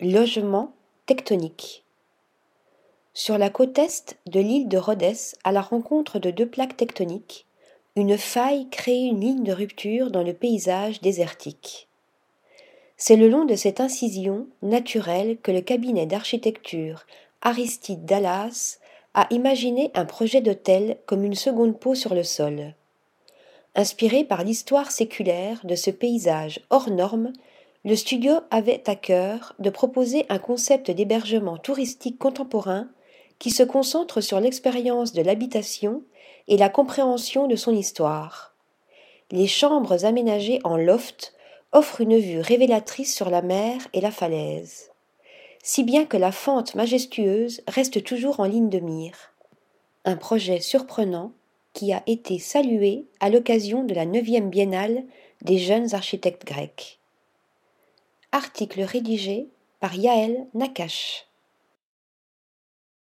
Logement tectonique. Sur la côte est de l'île de Rhodes, à la rencontre de deux plaques tectoniques, une faille crée une ligne de rupture dans le paysage désertique. C'est le long de cette incision naturelle que le cabinet d'architecture Aristide Dallas a imaginé un projet d'hôtel comme une seconde peau sur le sol. Inspiré par l'histoire séculaire de ce paysage hors norme, le studio avait à cœur de proposer un concept d'hébergement touristique contemporain qui se concentre sur l'expérience de l'habitation et la compréhension de son histoire. Les chambres aménagées en loft offrent une vue révélatrice sur la mer et la falaise, si bien que la fente majestueuse reste toujours en ligne de mire. Un projet surprenant qui a été salué à l'occasion de la neuvième biennale des jeunes architectes grecs. Article rédigé par Yaël Nakache.